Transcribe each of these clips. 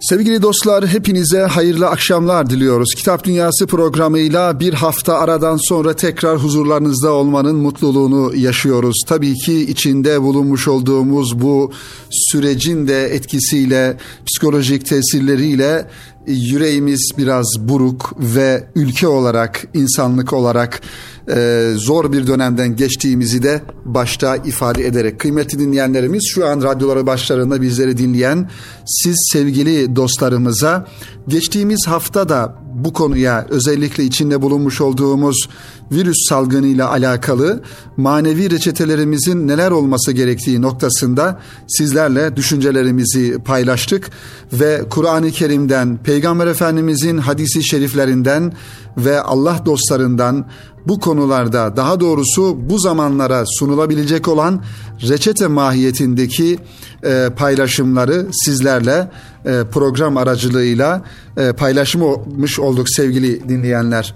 Sevgili dostlar hepinize hayırlı akşamlar diliyoruz. Kitap Dünyası programıyla bir hafta aradan sonra tekrar huzurlarınızda olmanın mutluluğunu yaşıyoruz. Tabii ki içinde bulunmuş olduğumuz bu sürecin de etkisiyle, psikolojik tesirleriyle yüreğimiz biraz buruk ve ülke olarak, insanlık olarak e, zor bir dönemden geçtiğimizi de başta ifade ederek. Kıymetli dinleyenlerimiz şu an radyoları başlarında bizleri dinleyen siz sevgili dostlarımıza geçtiğimiz hafta da bu konuya özellikle içinde bulunmuş olduğumuz virüs salgınıyla alakalı manevi reçetelerimizin neler olması gerektiği noktasında sizlerle düşüncelerimizi paylaştık ve Kur'an-ı Kerim'den, Peygamber Efendimizin hadisi şeriflerinden ve Allah dostlarından bu konularda daha doğrusu bu zamanlara sunulabilecek olan reçete mahiyetindeki e, paylaşımları sizlerle e, program aracılığıyla e, paylaşmış olduk sevgili dinleyenler.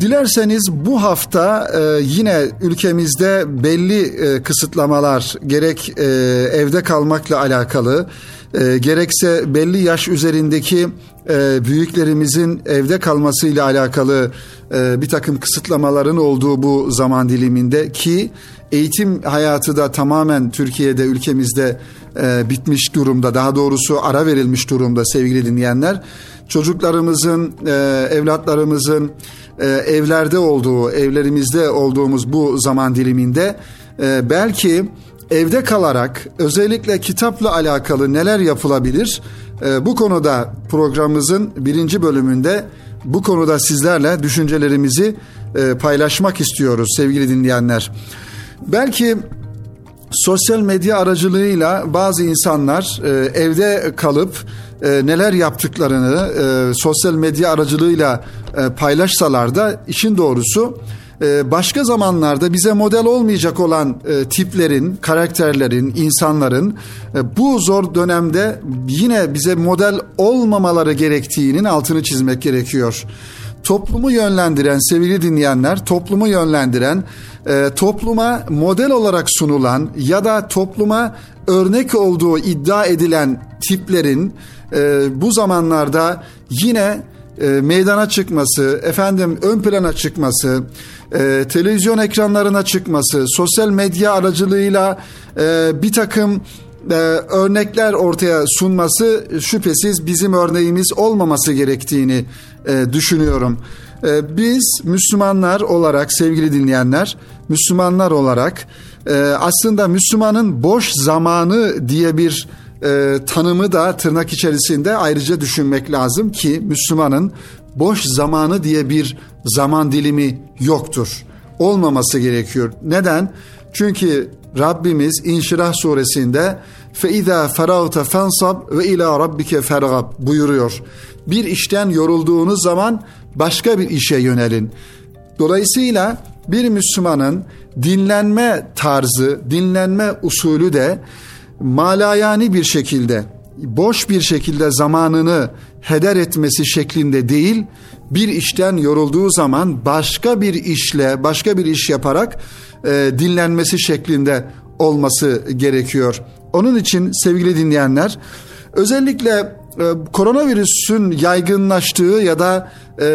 Dilerseniz bu hafta e, yine ülkemizde belli e, kısıtlamalar gerek e, evde kalmakla alakalı e, gerekse belli yaş üzerindeki e, büyüklerimizin evde kalmasıyla alakalı e, bir takım kısıtlamaların olduğu bu zaman diliminde ki eğitim hayatı da tamamen Türkiye'de ülkemizde e, bitmiş durumda daha doğrusu ara verilmiş durumda sevgili dinleyenler. Çocuklarımızın e, evlatlarımızın e, evlerde olduğu evlerimizde olduğumuz bu zaman diliminde e, belki evde kalarak özellikle kitapla alakalı neler yapılabilir? E, bu konuda programımızın birinci bölümünde bu konuda sizlerle düşüncelerimizi e, paylaşmak istiyoruz sevgili dinleyenler. Belki sosyal medya aracılığıyla bazı insanlar e, evde kalıp e, neler yaptıklarını e, sosyal medya aracılığıyla e, paylaşsalar da işin doğrusu başka zamanlarda bize model olmayacak olan e, tiplerin, karakterlerin, insanların e, bu zor dönemde yine bize model olmamaları gerektiğinin altını çizmek gerekiyor. Toplumu yönlendiren sevgili dinleyenler, toplumu yönlendiren, e, topluma model olarak sunulan ya da topluma örnek olduğu iddia edilen tiplerin bu zamanlarda yine meydana çıkması, efendim ön plana çıkması, e, televizyon ekranlarına çıkması, sosyal medya aracılığıyla e, bir takım e, örnekler ortaya sunması şüphesiz bizim örneğimiz olmaması gerektiğini e, düşünüyorum. E, biz Müslümanlar olarak sevgili dinleyenler, Müslümanlar olarak e, aslında Müslümanın boş zamanı diye bir e, tanımı da tırnak içerisinde ayrıca düşünmek lazım ki Müslümanın boş zamanı diye bir zaman dilimi yoktur. Olmaması gerekiyor. Neden? Çünkü Rabbimiz İnşirah suresinde فَاِذَا فَرَغْتَ فَانْصَبْ ve ila rabbike fergab buyuruyor. Bir işten yorulduğunuz zaman başka bir işe yönelin. Dolayısıyla bir Müslümanın dinlenme tarzı, dinlenme usulü de malayani bir şekilde, boş bir şekilde zamanını heder etmesi şeklinde değil, bir işten yorulduğu zaman başka bir işle, başka bir iş yaparak e, dinlenmesi şeklinde olması gerekiyor. Onun için sevgili dinleyenler, özellikle e, koronavirüsün yaygınlaştığı ya da e,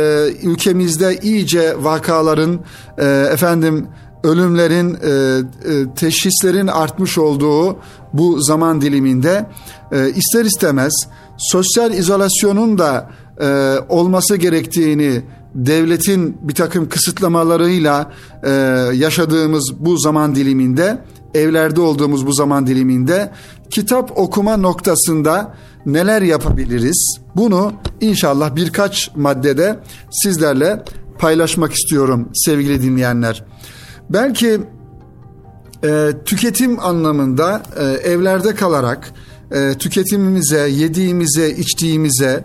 ülkemizde iyice vakaların e, efendim ölümlerin, e, e, teşhislerin artmış olduğu bu zaman diliminde e, ister istemez sosyal izolasyonun da olması gerektiğini devletin bir takım kısıtlamalarıyla yaşadığımız bu zaman diliminde evlerde olduğumuz bu zaman diliminde kitap okuma noktasında neler yapabiliriz? Bunu inşallah birkaç maddede sizlerle paylaşmak istiyorum sevgili dinleyenler. Belki e, tüketim anlamında e, evlerde kalarak e, tüketimimize, yediğimize, içtiğimize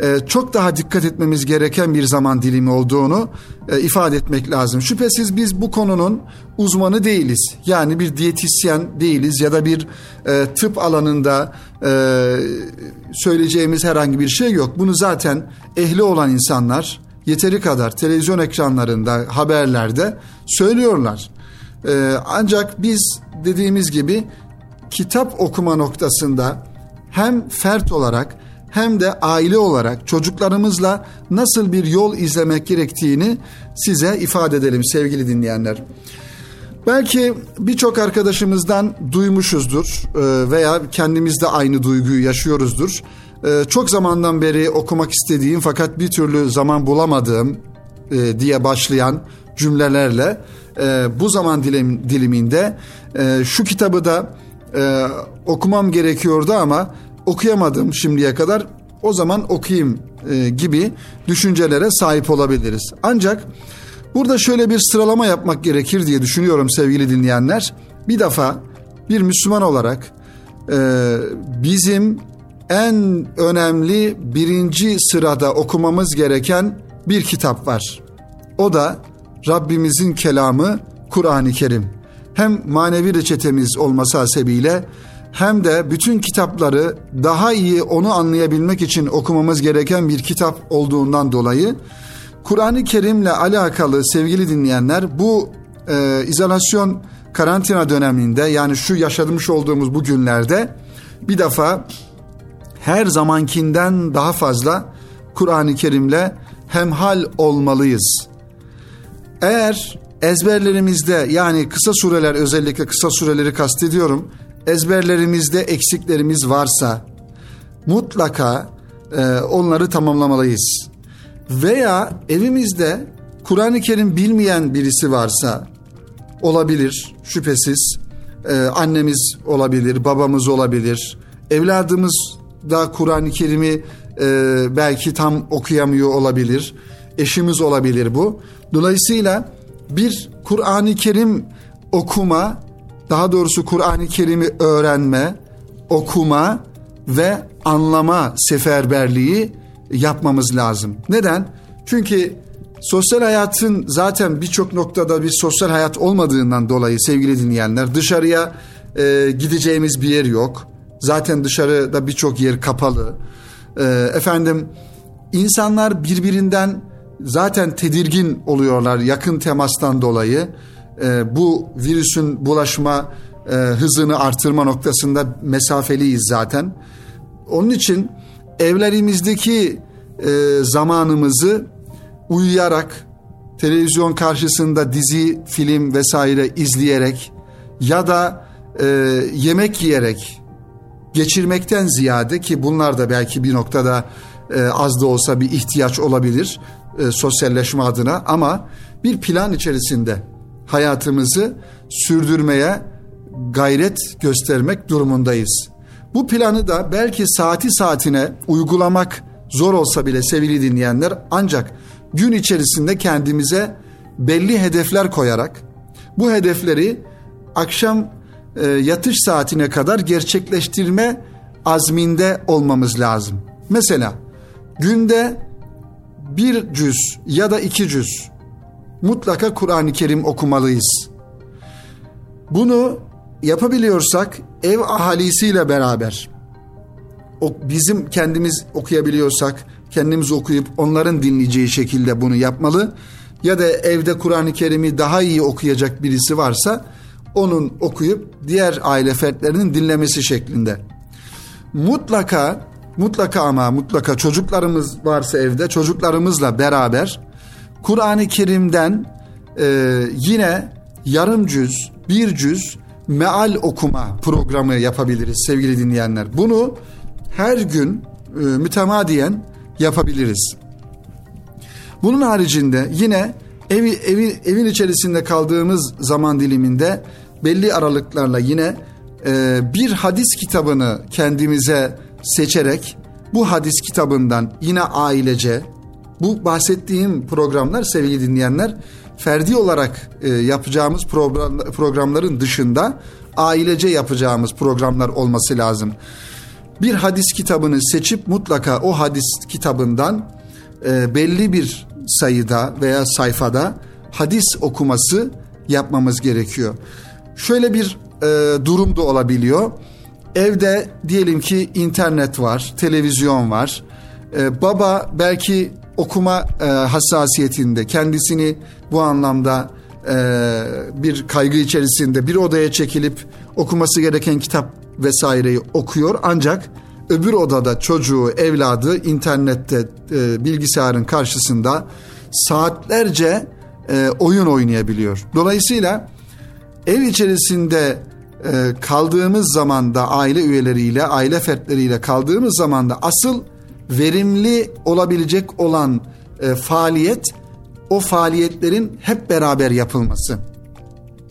e, çok daha dikkat etmemiz gereken bir zaman dilimi olduğunu e, ifade etmek lazım. Şüphesiz biz bu konunun uzmanı değiliz. Yani bir diyetisyen değiliz ya da bir e, tıp alanında e, söyleyeceğimiz herhangi bir şey yok. Bunu zaten ehli olan insanlar yeteri kadar televizyon ekranlarında, haberlerde söylüyorlar. Ee, ancak biz dediğimiz gibi kitap okuma noktasında hem fert olarak hem de aile olarak çocuklarımızla nasıl bir yol izlemek gerektiğini size ifade edelim sevgili dinleyenler. Belki birçok arkadaşımızdan duymuşuzdur e, veya kendimiz de aynı duyguyu yaşıyoruzdur. E, çok zamandan beri okumak istediğim fakat bir türlü zaman bulamadığım e, diye başlayan cümlelerle bu zaman diliminde şu kitabı da okumam gerekiyordu ama okuyamadım şimdiye kadar o zaman okuyayım gibi düşüncelere sahip olabiliriz. Ancak Burada şöyle bir sıralama yapmak gerekir diye düşünüyorum sevgili dinleyenler. Bir defa bir Müslüman olarak e, bizim en önemli birinci sırada okumamız gereken bir kitap var. O da Rabbimizin kelamı Kur'an-ı Kerim. Hem manevi reçetemiz olması hasebiyle hem de bütün kitapları daha iyi onu anlayabilmek için okumamız gereken bir kitap olduğundan dolayı Kur'an-ı Kerim'le alakalı sevgili dinleyenler bu e, izolasyon karantina döneminde yani şu yaşamış olduğumuz bu günlerde bir defa her zamankinden daha fazla Kur'an-ı Kerim'le hemhal olmalıyız. Eğer ezberlerimizde yani kısa sureler özellikle kısa sureleri kastediyorum ezberlerimizde eksiklerimiz varsa mutlaka e, onları tamamlamalıyız veya evimizde Kur'an-ı Kerim bilmeyen birisi varsa olabilir şüphesiz. Ee, annemiz olabilir, babamız olabilir. Evladımız da Kur'an-ı Kerim'i e, belki tam okuyamıyor olabilir. Eşimiz olabilir bu. Dolayısıyla bir Kur'an-ı Kerim okuma, daha doğrusu Kur'an-ı Kerim'i öğrenme, okuma ve anlama seferberliği yapmamız lazım. Neden? Çünkü sosyal hayatın zaten birçok noktada bir sosyal hayat olmadığından dolayı sevgili dinleyenler dışarıya e, gideceğimiz bir yer yok. Zaten dışarıda birçok yer kapalı. E, efendim insanlar birbirinden zaten tedirgin oluyorlar yakın temastan dolayı. E, bu virüsün bulaşma e, hızını artırma noktasında mesafeliyiz zaten. Onun için evlerimizdeki e, zamanımızı uyuyarak, televizyon karşısında dizi, film vesaire izleyerek ya da e, yemek yiyerek geçirmekten ziyade ki bunlar da belki bir noktada e, az da olsa bir ihtiyaç olabilir e, sosyalleşme adına ama bir plan içerisinde hayatımızı sürdürmeye gayret göstermek durumundayız. Bu planı da belki saati saatine uygulamak zor olsa bile sevgili dinleyenler ancak gün içerisinde kendimize belli hedefler koyarak bu hedefleri akşam e, yatış saatine kadar gerçekleştirme azminde olmamız lazım. Mesela günde bir cüz ya da iki cüz mutlaka Kur'an-ı Kerim okumalıyız. Bunu yapabiliyorsak ev ahalisiyle beraber bizim kendimiz okuyabiliyorsak kendimiz okuyup onların dinleyeceği şekilde bunu yapmalı. Ya da evde Kur'an-ı Kerim'i daha iyi okuyacak birisi varsa onun okuyup diğer aile fertlerinin dinlemesi şeklinde. Mutlaka mutlaka ama mutlaka çocuklarımız varsa evde çocuklarımızla beraber Kur'an-ı Kerim'den e, yine yarım cüz, bir cüz meal okuma programı yapabiliriz sevgili dinleyenler. Bunu her gün e, mütemadiyen yapabiliriz. Bunun haricinde yine evi, evi, evin içerisinde kaldığımız zaman diliminde belli aralıklarla yine e, bir hadis kitabını kendimize seçerek bu hadis kitabından yine ailece bu bahsettiğim programlar sevgili dinleyenler ferdi olarak e, yapacağımız program, programların dışında ailece yapacağımız programlar olması lazım. Bir hadis kitabını seçip mutlaka o hadis kitabından e, belli bir sayıda veya sayfada hadis okuması yapmamız gerekiyor. Şöyle bir e, durum da olabiliyor. Evde diyelim ki internet var, televizyon var. E, baba belki okuma e, hassasiyetinde kendisini bu anlamda bir kaygı içerisinde bir odaya çekilip okuması gereken kitap vesaireyi okuyor ancak öbür odada çocuğu, evladı internette e, bilgisayarın karşısında saatlerce e, oyun oynayabiliyor. Dolayısıyla ev içerisinde e, kaldığımız zamanda aile üyeleriyle, aile fertleriyle kaldığımız zamanda asıl verimli olabilecek olan e, faaliyet o faaliyetlerin hep beraber yapılması.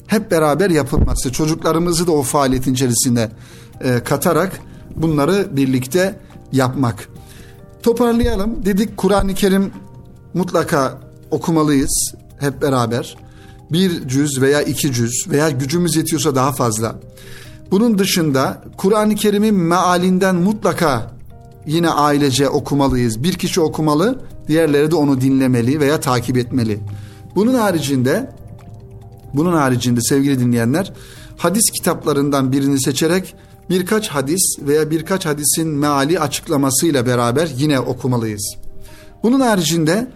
Hep beraber yapılması. Çocuklarımızı da o faaliyetin içerisine e, katarak bunları birlikte yapmak. Toparlayalım. Dedik Kur'an-ı Kerim mutlaka okumalıyız hep beraber. Bir cüz veya iki cüz veya gücümüz yetiyorsa daha fazla. Bunun dışında Kur'an-ı Kerim'in mealinden mutlaka yine ailece okumalıyız. Bir kişi okumalı, diğerleri de onu dinlemeli veya takip etmeli. Bunun haricinde bunun haricinde sevgili dinleyenler hadis kitaplarından birini seçerek birkaç hadis veya birkaç hadisin meali açıklamasıyla beraber yine okumalıyız. Bunun haricinde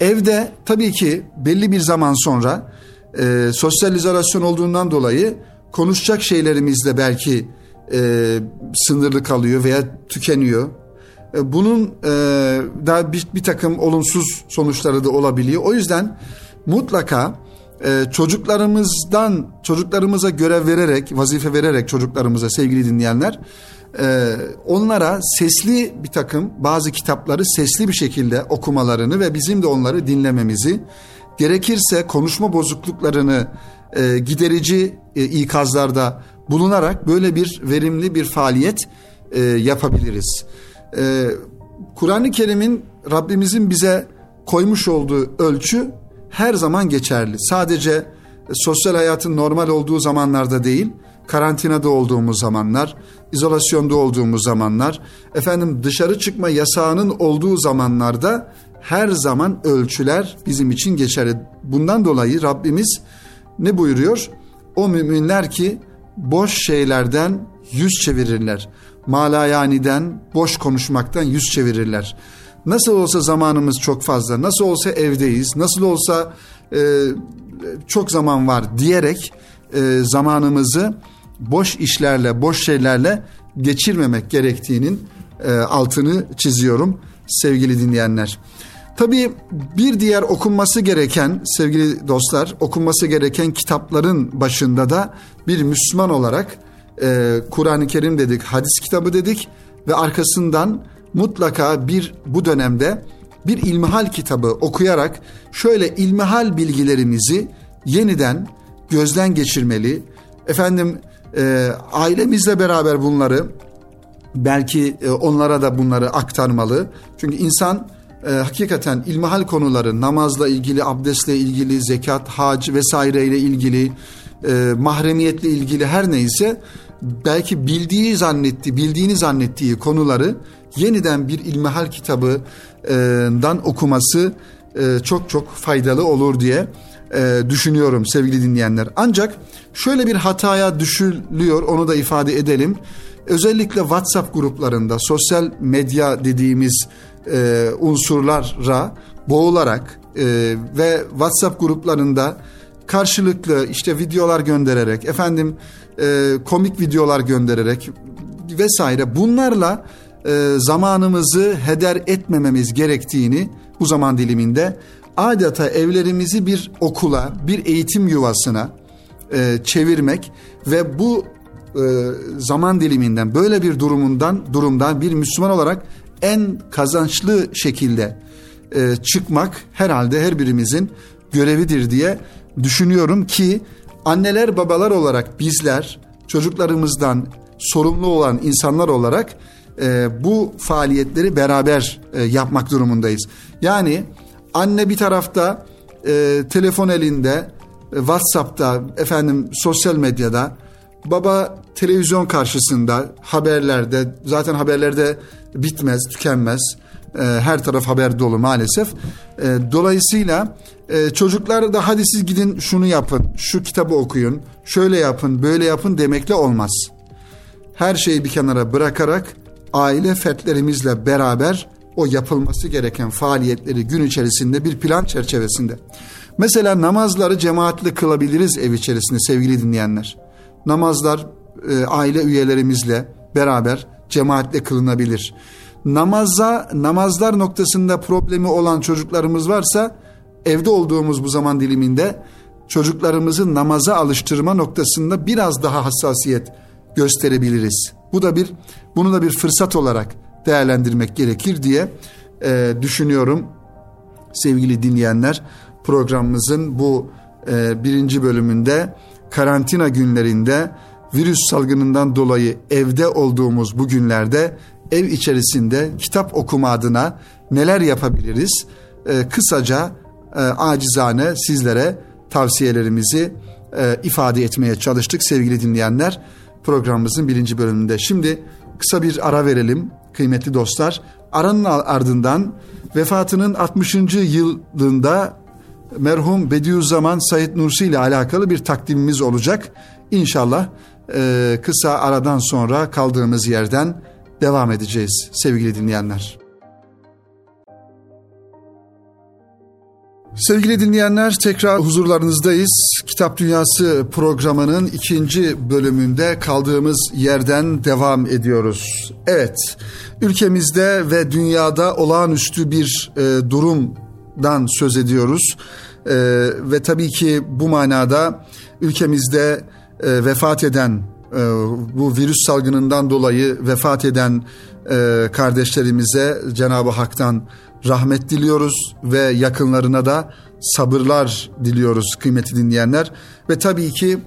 evde tabii ki belli bir zaman sonra e, sosyal izolasyon olduğundan dolayı konuşacak şeylerimiz de belki e, sınırlı kalıyor veya tükeniyor. E, bunun e, daha bir, bir takım olumsuz sonuçları da olabiliyor. O yüzden mutlaka e, çocuklarımızdan çocuklarımıza görev vererek, vazife vererek çocuklarımıza sevgili dinleyenler e, onlara sesli bir takım bazı kitapları sesli bir şekilde okumalarını ve bizim de onları dinlememizi gerekirse konuşma bozukluklarını e, giderici e, ikazlarda bulunarak böyle bir verimli bir faaliyet e, yapabiliriz. E, Kur'an-ı Kerim'in Rabbimizin bize koymuş olduğu ölçü her zaman geçerli. Sadece e, sosyal hayatın normal olduğu zamanlarda değil, karantinada olduğumuz zamanlar, izolasyonda olduğumuz zamanlar, efendim dışarı çıkma yasağının olduğu zamanlarda her zaman ölçüler bizim için geçerli. Bundan dolayı Rabbimiz ne buyuruyor? O müminler ki boş şeylerden yüz çevirirler. Malayaniden, boş konuşmaktan yüz çevirirler. Nasıl olsa zamanımız çok fazla, nasıl olsa evdeyiz, nasıl olsa e, çok zaman var diyerek e, zamanımızı boş işlerle, boş şeylerle geçirmemek gerektiğinin e, altını çiziyorum sevgili dinleyenler. Tabii bir diğer okunması gereken sevgili dostlar, okunması gereken kitapların başında da bir Müslüman olarak e, Kur'an-ı Kerim dedik, hadis kitabı dedik ve arkasından mutlaka bir bu dönemde bir ilmihal kitabı okuyarak şöyle ilmihal bilgilerimizi yeniden gözden geçirmeli. Efendim e, ailemizle beraber bunları belki e, onlara da bunları aktarmalı. Çünkü insan e, hakikaten ilmihal konuları namazla ilgili, abdestle ilgili, zekat, hac vesaire ile ilgili, e, mahremiyetle ilgili her neyse belki bildiği zannetti, bildiğini zannettiği konuları yeniden bir ilmihal kitabından okuması e, çok çok faydalı olur diye e, düşünüyorum sevgili dinleyenler. Ancak şöyle bir hataya düşülüyor onu da ifade edelim. Özellikle WhatsApp gruplarında sosyal medya dediğimiz e, unsurlara boğularak ve WhatsApp gruplarında karşılıklı işte videolar göndererek efendim e, komik videolar göndererek vesaire bunlarla e, zamanımızı heder etmememiz gerektiğini bu zaman diliminde adeta evlerimizi bir okula, bir eğitim yuvasına e, çevirmek ve bu e, zaman diliminden böyle bir durumundan durumdan bir Müslüman olarak en kazançlı şekilde e, çıkmak herhalde her birimizin görevidir diye düşünüyorum ki anneler babalar olarak bizler çocuklarımızdan sorumlu olan insanlar olarak e, bu faaliyetleri beraber e, yapmak durumundayız. Yani anne bir tarafta e, telefon elinde, e, WhatsApp'ta, efendim sosyal medyada, baba televizyon karşısında, haberlerde, zaten haberlerde bitmez, tükenmez. E, her taraf haber dolu maalesef. E, dolayısıyla e, çocuklar da hadi siz gidin şunu yapın, şu kitabı okuyun, şöyle yapın, böyle yapın demekle olmaz. Her şeyi bir kenara bırakarak aile fertlerimizle beraber o yapılması gereken faaliyetleri gün içerisinde bir plan çerçevesinde. Mesela namazları cemaatli kılabiliriz ev içerisinde sevgili dinleyenler. Namazlar e, aile üyelerimizle beraber cemaatle kılınabilir. Namaza, namazlar noktasında problemi olan çocuklarımız varsa evde olduğumuz bu zaman diliminde çocuklarımızı namaza alıştırma noktasında biraz daha hassasiyet gösterebiliriz. Bu da bir bunu da bir fırsat olarak değerlendirmek gerekir diye e, düşünüyorum sevgili dinleyenler. Programımızın bu e, birinci bölümünde karantina günlerinde virüs salgınından dolayı evde olduğumuz bu günlerde ev içerisinde kitap okuma adına neler yapabiliriz? E, kısaca e, acizane sizlere tavsiyelerimizi e, ifade etmeye çalıştık sevgili dinleyenler programımızın birinci bölümünde. Şimdi kısa bir ara verelim kıymetli dostlar. Aranın ardından vefatının 60. yılında merhum Bediüzzaman Said Nursi ile alakalı bir takdimimiz olacak. İnşallah e, kısa aradan sonra kaldığımız yerden devam edeceğiz sevgili dinleyenler. Sevgili dinleyenler tekrar huzurlarınızdayız. Kitap Dünyası programının ikinci bölümünde kaldığımız yerden devam ediyoruz. Evet, ülkemizde ve dünyada olağanüstü bir e, durumdan söz ediyoruz. E, ve tabii ki bu manada ülkemizde e, vefat eden, bu virüs salgınından dolayı vefat eden e, kardeşlerimize Cenab-ı Hak'tan rahmet diliyoruz ve yakınlarına da sabırlar diliyoruz kıymeti dinleyenler. Ve tabii ki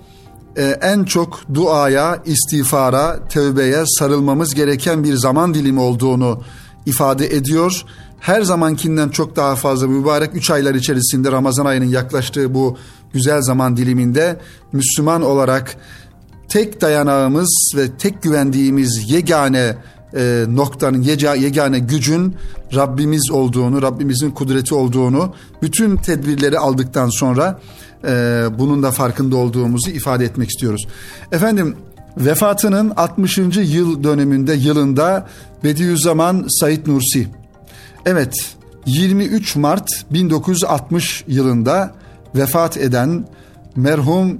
e, en çok duaya, istiğfara, tövbeye sarılmamız gereken bir zaman dilimi olduğunu ifade ediyor. Her zamankinden çok daha fazla mübarek üç aylar içerisinde Ramazan ayının yaklaştığı bu güzel zaman diliminde Müslüman olarak tek dayanağımız ve tek güvendiğimiz yegane e, noktanın, yegane gücün Rabbimiz olduğunu, Rabbimizin kudreti olduğunu bütün tedbirleri aldıktan sonra e, bunun da farkında olduğumuzu ifade etmek istiyoruz. Efendim vefatının 60. yıl döneminde yılında Bediüzzaman Said Nursi. Evet 23 Mart 1960 yılında vefat eden merhum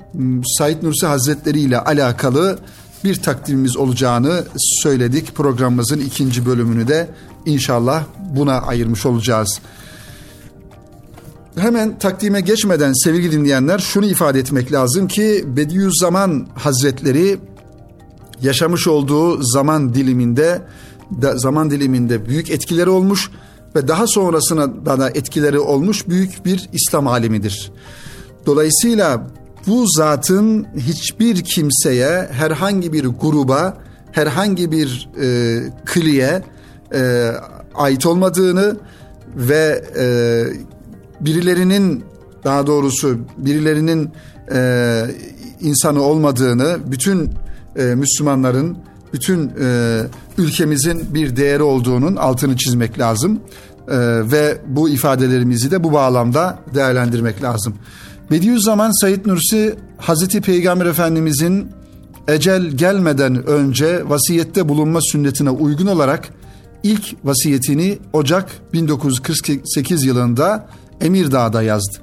Said Nursi Hazretleri ile alakalı bir takdimimiz olacağını söyledik. Programımızın ikinci bölümünü de inşallah buna ayırmış olacağız. Hemen takdime geçmeden sevgili dinleyenler şunu ifade etmek lazım ki Bediüzzaman Hazretleri yaşamış olduğu zaman diliminde zaman diliminde büyük etkileri olmuş ve daha sonrasına da etkileri olmuş büyük bir İslam alimidir. Dolayısıyla bu zatın hiçbir kimseye, herhangi bir gruba, herhangi bir e, kliye e, ait olmadığını ve e, birilerinin daha doğrusu birilerinin e, insanı olmadığını, bütün e, Müslümanların, bütün e, ülkemizin bir değeri olduğunun altını çizmek lazım. E, ve bu ifadelerimizi de bu bağlamda değerlendirmek lazım. Bediüzzaman Said Nursi Hazreti Peygamber Efendimizin ecel gelmeden önce vasiyette bulunma sünnetine uygun olarak ilk vasiyetini Ocak 1948 yılında Emirdağ'da yazdı.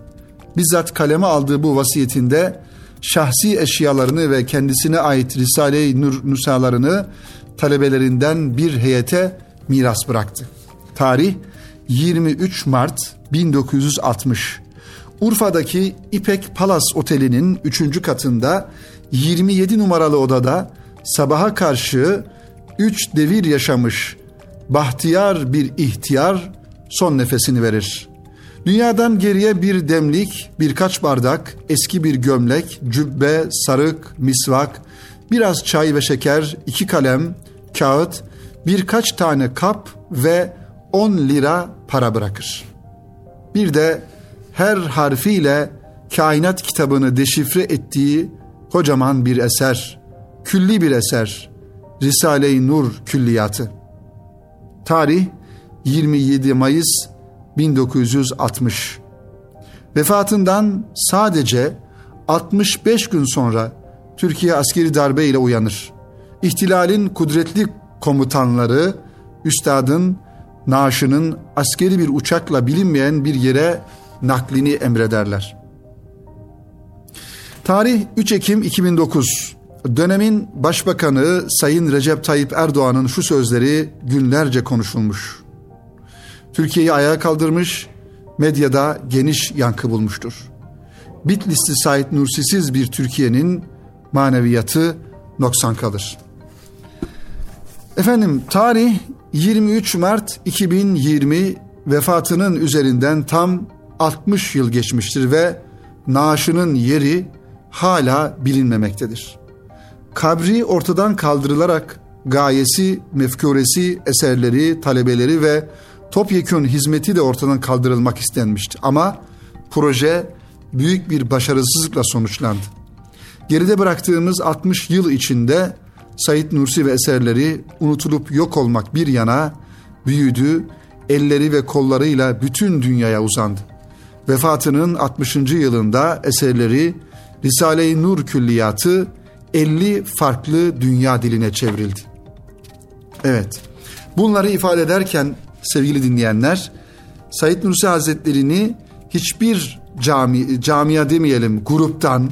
Bizzat kaleme aldığı bu vasiyetinde şahsi eşyalarını ve kendisine ait Risale-i Nur nusalarını talebelerinden bir heyete miras bıraktı. Tarih 23 Mart 1960. Urfa'daki İpek Palace Oteli'nin 3. katında 27 numaralı odada sabaha karşı 3 devir yaşamış bahtiyar bir ihtiyar son nefesini verir. Dünyadan geriye bir demlik, birkaç bardak, eski bir gömlek, cübbe, sarık, misvak, biraz çay ve şeker, iki kalem, kağıt, birkaç tane kap ve 10 lira para bırakır. Bir de her harfiyle kainat kitabını deşifre ettiği kocaman bir eser, külli bir eser, Risale-i Nur külliyatı. Tarih 27 Mayıs 1960. Vefatından sadece 65 gün sonra Türkiye askeri darbe ile uyanır. İhtilalin kudretli komutanları üstadın naaşının askeri bir uçakla bilinmeyen bir yere naklini emrederler. Tarih 3 Ekim 2009. Dönemin Başbakanı Sayın Recep Tayyip Erdoğan'ın şu sözleri günlerce konuşulmuş. Türkiye'yi ayağa kaldırmış, medyada geniş yankı bulmuştur. Bitlisli Said Nursisiz bir Türkiye'nin maneviyatı noksan kalır. Efendim tarih 23 Mart 2020 vefatının üzerinden tam 60 yıl geçmiştir ve naaşının yeri hala bilinmemektedir. Kabri ortadan kaldırılarak gayesi, mefkuresi, eserleri, talebeleri ve topyekun hizmeti de ortadan kaldırılmak istenmişti. Ama proje büyük bir başarısızlıkla sonuçlandı. Geride bıraktığımız 60 yıl içinde Said Nursi ve eserleri unutulup yok olmak bir yana büyüdü, elleri ve kollarıyla bütün dünyaya uzandı. Vefatının 60. yılında eserleri Risale-i Nur Külliyatı 50 farklı dünya diline çevrildi. Evet, bunları ifade ederken sevgili dinleyenler, Said Nursi Hazretleri'ni hiçbir cami, camia demeyelim gruptan,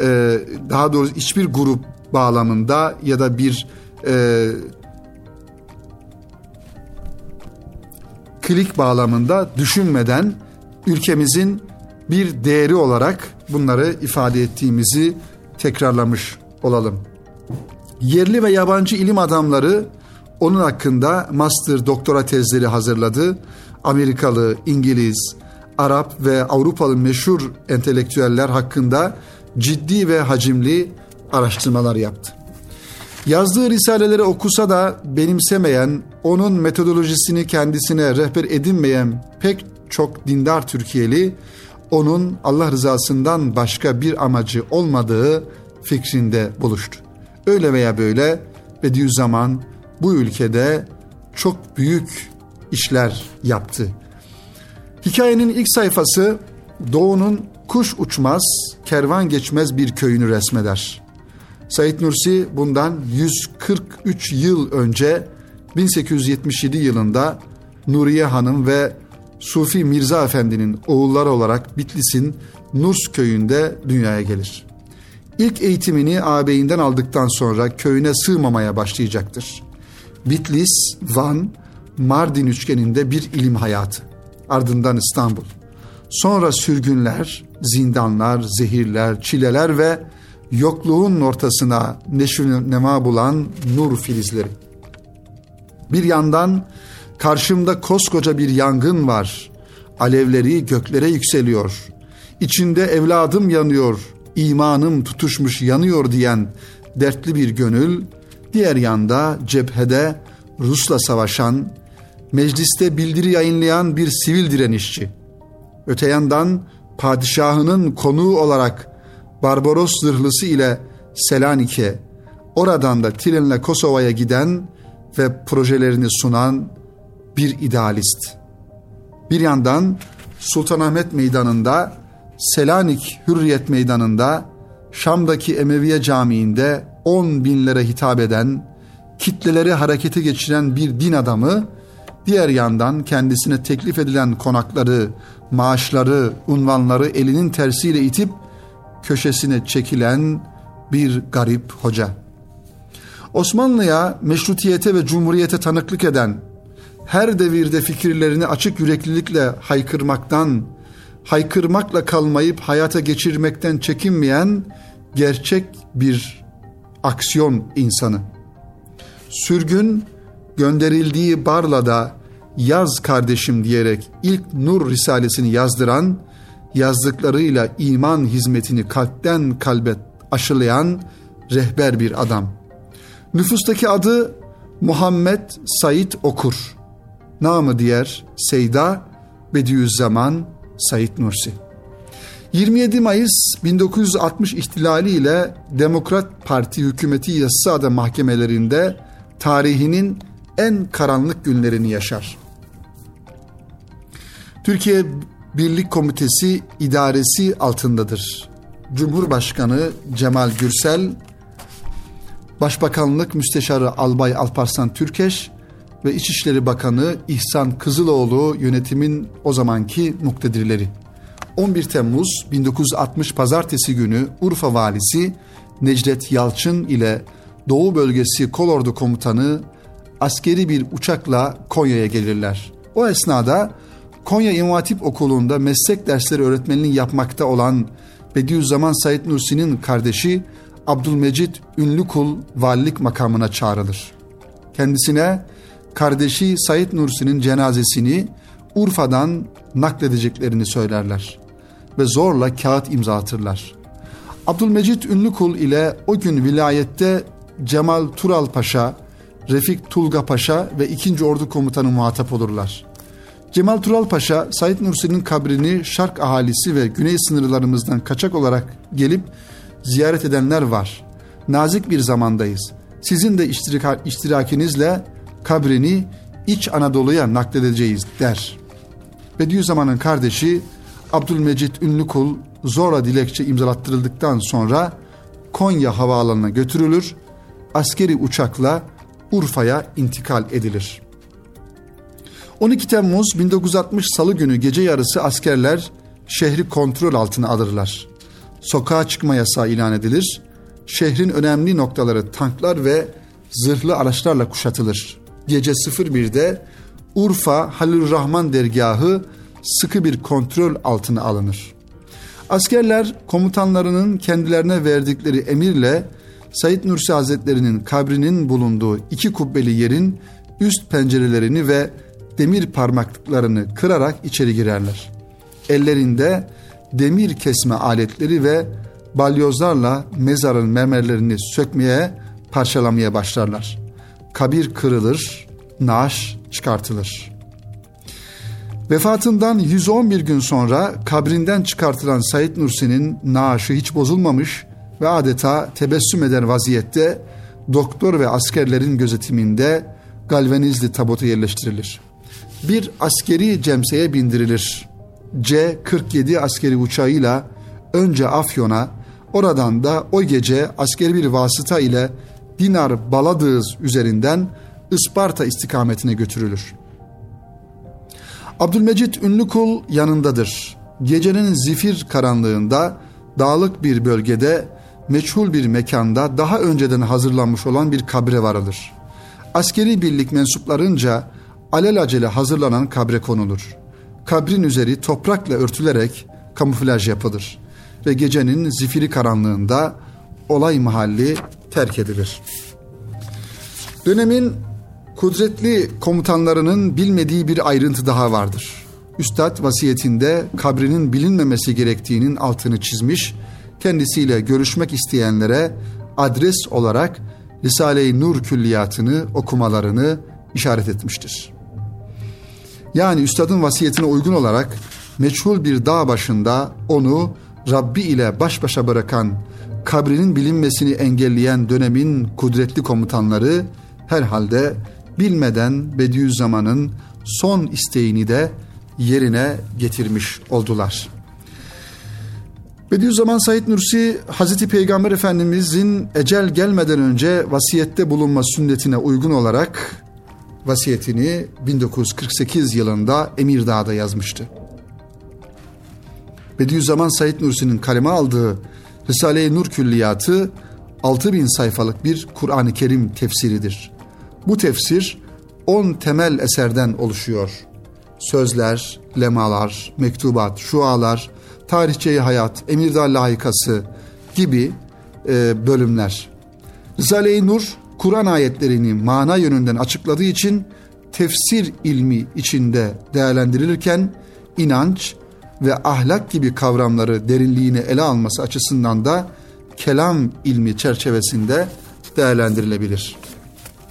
e, daha doğrusu hiçbir grup bağlamında ya da bir e, klik bağlamında düşünmeden ülkemizin bir değeri olarak bunları ifade ettiğimizi tekrarlamış olalım. Yerli ve yabancı ilim adamları onun hakkında master doktora tezleri hazırladı. Amerikalı, İngiliz, Arap ve Avrupalı meşhur entelektüeller hakkında ciddi ve hacimli araştırmalar yaptı. Yazdığı risaleleri okusa da benimsemeyen, onun metodolojisini kendisine rehber edinmeyen pek çok dindar Türkiye'li onun Allah rızasından başka bir amacı olmadığı fikrinde buluştu. Öyle veya böyle Bediüzzaman bu ülkede çok büyük işler yaptı. Hikayenin ilk sayfası Doğu'nun kuş uçmaz, kervan geçmez bir köyünü resmeder. Said Nursi bundan 143 yıl önce 1877 yılında Nuriye Hanım ve Sufi Mirza Efendi'nin oğulları olarak Bitlis'in Nurs köyünde dünyaya gelir. İlk eğitimini ağabeyinden aldıktan sonra köyüne sığmamaya başlayacaktır. Bitlis, Van, Mardin üçgeninde bir ilim hayatı. Ardından İstanbul. Sonra sürgünler, zindanlar, zehirler, çileler ve yokluğun ortasına neşvi nema bulan nur filizleri. Bir yandan karşımda koskoca bir yangın var. Alevleri göklere yükseliyor. İçinde evladım yanıyor, imanım tutuşmuş yanıyor diyen dertli bir gönül, diğer yanda cephede Rus'la savaşan, mecliste bildiri yayınlayan bir sivil direnişçi. Öte yandan padişahının konuğu olarak Barbaros zırhlısı ile Selanik'e, oradan da Tilen'le Kosova'ya giden ve projelerini sunan bir idealist. Bir yandan Sultanahmet Meydanı'nda, Selanik Hürriyet Meydanı'nda, Şam'daki Emeviye Camii'nde on binlere hitap eden, kitleleri harekete geçiren bir din adamı, diğer yandan kendisine teklif edilen konakları, maaşları, unvanları elinin tersiyle itip köşesine çekilen bir garip hoca. Osmanlı'ya meşrutiyete ve cumhuriyete tanıklık eden, her devirde fikirlerini açık yüreklilikle haykırmaktan, haykırmakla kalmayıp hayata geçirmekten çekinmeyen gerçek bir aksiyon insanı. Sürgün gönderildiği Barla'da yaz kardeşim diyerek ilk Nur Risalesini yazdıran, yazdıklarıyla iman hizmetini kalpten kalbe aşılayan rehber bir adam. Nüfustaki adı Muhammed Said Okur. Namı diğer Seyda Bediüzzaman Said Nursi. 27 Mayıs 1960 ihtilali ile Demokrat Parti hükümeti yasada mahkemelerinde tarihinin en karanlık günlerini yaşar. Türkiye Birlik Komitesi idaresi altındadır. Cumhurbaşkanı Cemal Gürsel, Başbakanlık Müsteşarı Albay Alparslan Türkeş ve İçişleri Bakanı İhsan Kızıloğlu yönetimin o zamanki muktedirleri. 11 Temmuz 1960 Pazartesi günü Urfa Valisi Necdet Yalçın ile Doğu Bölgesi Kolordu Komutanı askeri bir uçakla Konya'ya gelirler. O esnada Konya İmam Okulu'nda meslek dersleri öğretmenliği yapmakta olan Bediüzzaman Said Nursi'nin kardeşi Abdülmecit Ünlükul valilik makamına çağrılır. Kendisine kardeşi Said Nursi'nin cenazesini Urfa'dan nakledeceklerini söylerler ve zorla kağıt imzatırlar. Abdülmecit Ünlükul ile o gün vilayette Cemal Tural Paşa, Refik Tulga Paşa ve 2. Ordu Komutanı muhatap olurlar. Cemal Tural Paşa, Said Nursi'nin kabrini Şark ahalisi ve güney sınırlarımızdan kaçak olarak gelip ziyaret edenler var. Nazik bir zamandayız. Sizin de iştirak, iştirakinizle kabrini İç Anadolu'ya nakledeceğiz der. Bediüzzaman'ın kardeşi Abdülmecit Ünlükul zorla dilekçe imzalattırıldıktan sonra Konya havaalanına götürülür, askeri uçakla Urfa'ya intikal edilir. 12 Temmuz 1960 Salı günü gece yarısı askerler şehri kontrol altına alırlar. Sokağa çıkma yasağı ilan edilir. Şehrin önemli noktaları tanklar ve zırhlı araçlarla kuşatılır. Gece 01'de Urfa Halil Rahman dergahı sıkı bir kontrol altına alınır. Askerler komutanlarının kendilerine verdikleri emirle Said Nursi Hazretleri'nin kabrinin bulunduğu iki kubbeli yerin üst pencerelerini ve demir parmaklıklarını kırarak içeri girerler. Ellerinde demir kesme aletleri ve balyozlarla mezarın mermerlerini sökmeye, parçalamaya başlarlar. Kabir kırılır, naaş çıkartılır. Vefatından 111 gün sonra kabrinden çıkartılan Said Nursi'nin naaşı hiç bozulmamış ve adeta tebessüm eden vaziyette doktor ve askerlerin gözetiminde galvanizli tabuta yerleştirilir. Bir askeri cemseye bindirilir. C-47 askeri uçağıyla önce Afyon'a, oradan da o gece askeri bir vasıta ile Dinar Baladığız üzerinden Isparta istikametine götürülür. Abdülmecit Ünlükul yanındadır. Gecenin zifir karanlığında dağlık bir bölgede meçhul bir mekanda daha önceden hazırlanmış olan bir kabre varılır. Askeri birlik mensuplarınca alelacele hazırlanan kabre konulur. Kabrin üzeri toprakla örtülerek kamuflaj yapılır ve gecenin zifiri karanlığında olay mahalli terk edilir. Dönemin kudretli komutanlarının bilmediği bir ayrıntı daha vardır. Üstad vasiyetinde kabrinin bilinmemesi gerektiğinin altını çizmiş, kendisiyle görüşmek isteyenlere adres olarak Risale-i Nur külliyatını okumalarını işaret etmiştir. Yani üstadın vasiyetine uygun olarak meçhul bir dağ başında onu Rabbi ile baş başa bırakan, kabrinin bilinmesini engelleyen dönemin kudretli komutanları herhalde bilmeden Bediüzzaman'ın son isteğini de yerine getirmiş oldular. Bediüzzaman Said Nursi Hazreti Peygamber Efendimizin ecel gelmeden önce vasiyette bulunma sünnetine uygun olarak vasiyetini 1948 yılında Emirdağ'da yazmıştı. Bediüzzaman Said Nursi'nin kaleme aldığı Risale-i Nur Külliyatı 6000 sayfalık bir Kur'an-ı Kerim tefsiridir. Bu tefsir 10 temel eserden oluşuyor. Sözler, lemalar, mektubat, şualar, tarihçeyi hayat, Emirdağ layıkası gibi e, bölümler. Risale-i Nur, Kur'an ayetlerini mana yönünden açıkladığı için tefsir ilmi içinde değerlendirilirken inanç ve ahlak gibi kavramları derinliğine ele alması açısından da kelam ilmi çerçevesinde değerlendirilebilir.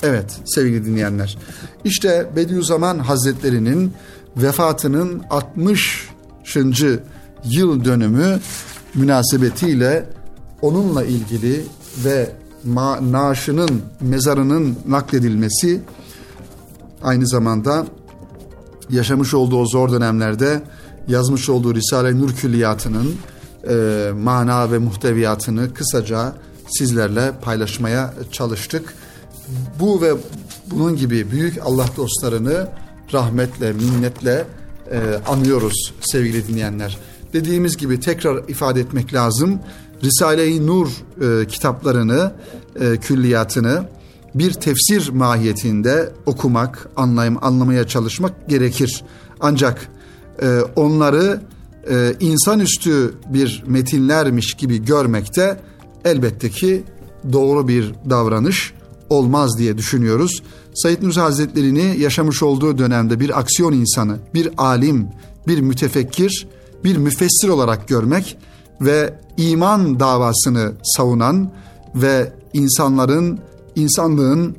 Evet sevgili dinleyenler. İşte Bediüzzaman Hazretleri'nin vefatının 60. yıl dönümü münasebetiyle onunla ilgili ve ma naaşının mezarının nakledilmesi aynı zamanda yaşamış olduğu zor dönemlerde yazmış olduğu Risale-i Nur Külliyatı'nın e, mana ve muhteviyatını kısaca sizlerle paylaşmaya çalıştık bu ve bunun gibi büyük Allah dostlarını rahmetle, minnetle e, anıyoruz sevgili dinleyenler. Dediğimiz gibi tekrar ifade etmek lazım. Risale-i Nur e, kitaplarını, e, külliyatını bir tefsir mahiyetinde okumak, anlayım, anlamaya çalışmak gerekir. Ancak onları e, insanüstü bir metinlermiş gibi görmekte elbette ki doğru bir davranış olmaz diye düşünüyoruz. Said Nursi Hazretleri'ni yaşamış olduğu dönemde bir aksiyon insanı, bir alim, bir mütefekkir, bir müfessir olarak görmek ve iman davasını savunan ve insanların, insanlığın,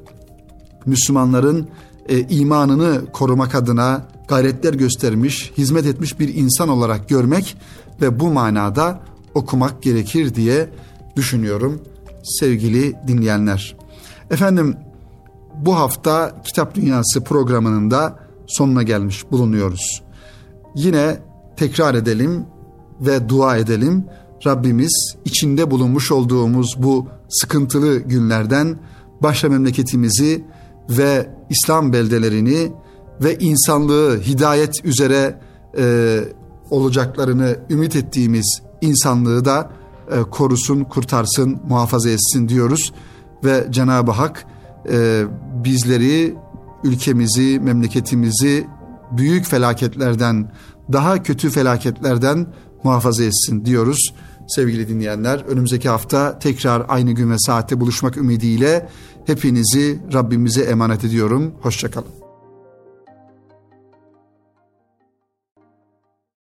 Müslümanların e, imanını korumak adına gayretler göstermiş, hizmet etmiş bir insan olarak görmek ve bu manada okumak gerekir diye düşünüyorum sevgili dinleyenler. Efendim bu hafta Kitap Dünyası programının da sonuna gelmiş bulunuyoruz. Yine tekrar edelim ve dua edelim. Rabbimiz içinde bulunmuş olduğumuz bu sıkıntılı günlerden başta memleketimizi ve İslam beldelerini ve insanlığı hidayet üzere e, olacaklarını ümit ettiğimiz insanlığı da e, korusun, kurtarsın, muhafaza etsin diyoruz. Ve Cenab-ı Hak e, bizleri, ülkemizi, memleketimizi büyük felaketlerden, daha kötü felaketlerden muhafaza etsin diyoruz. Sevgili dinleyenler önümüzdeki hafta tekrar aynı gün ve saatte buluşmak ümidiyle hepinizi Rabbimize emanet ediyorum. Hoşçakalın.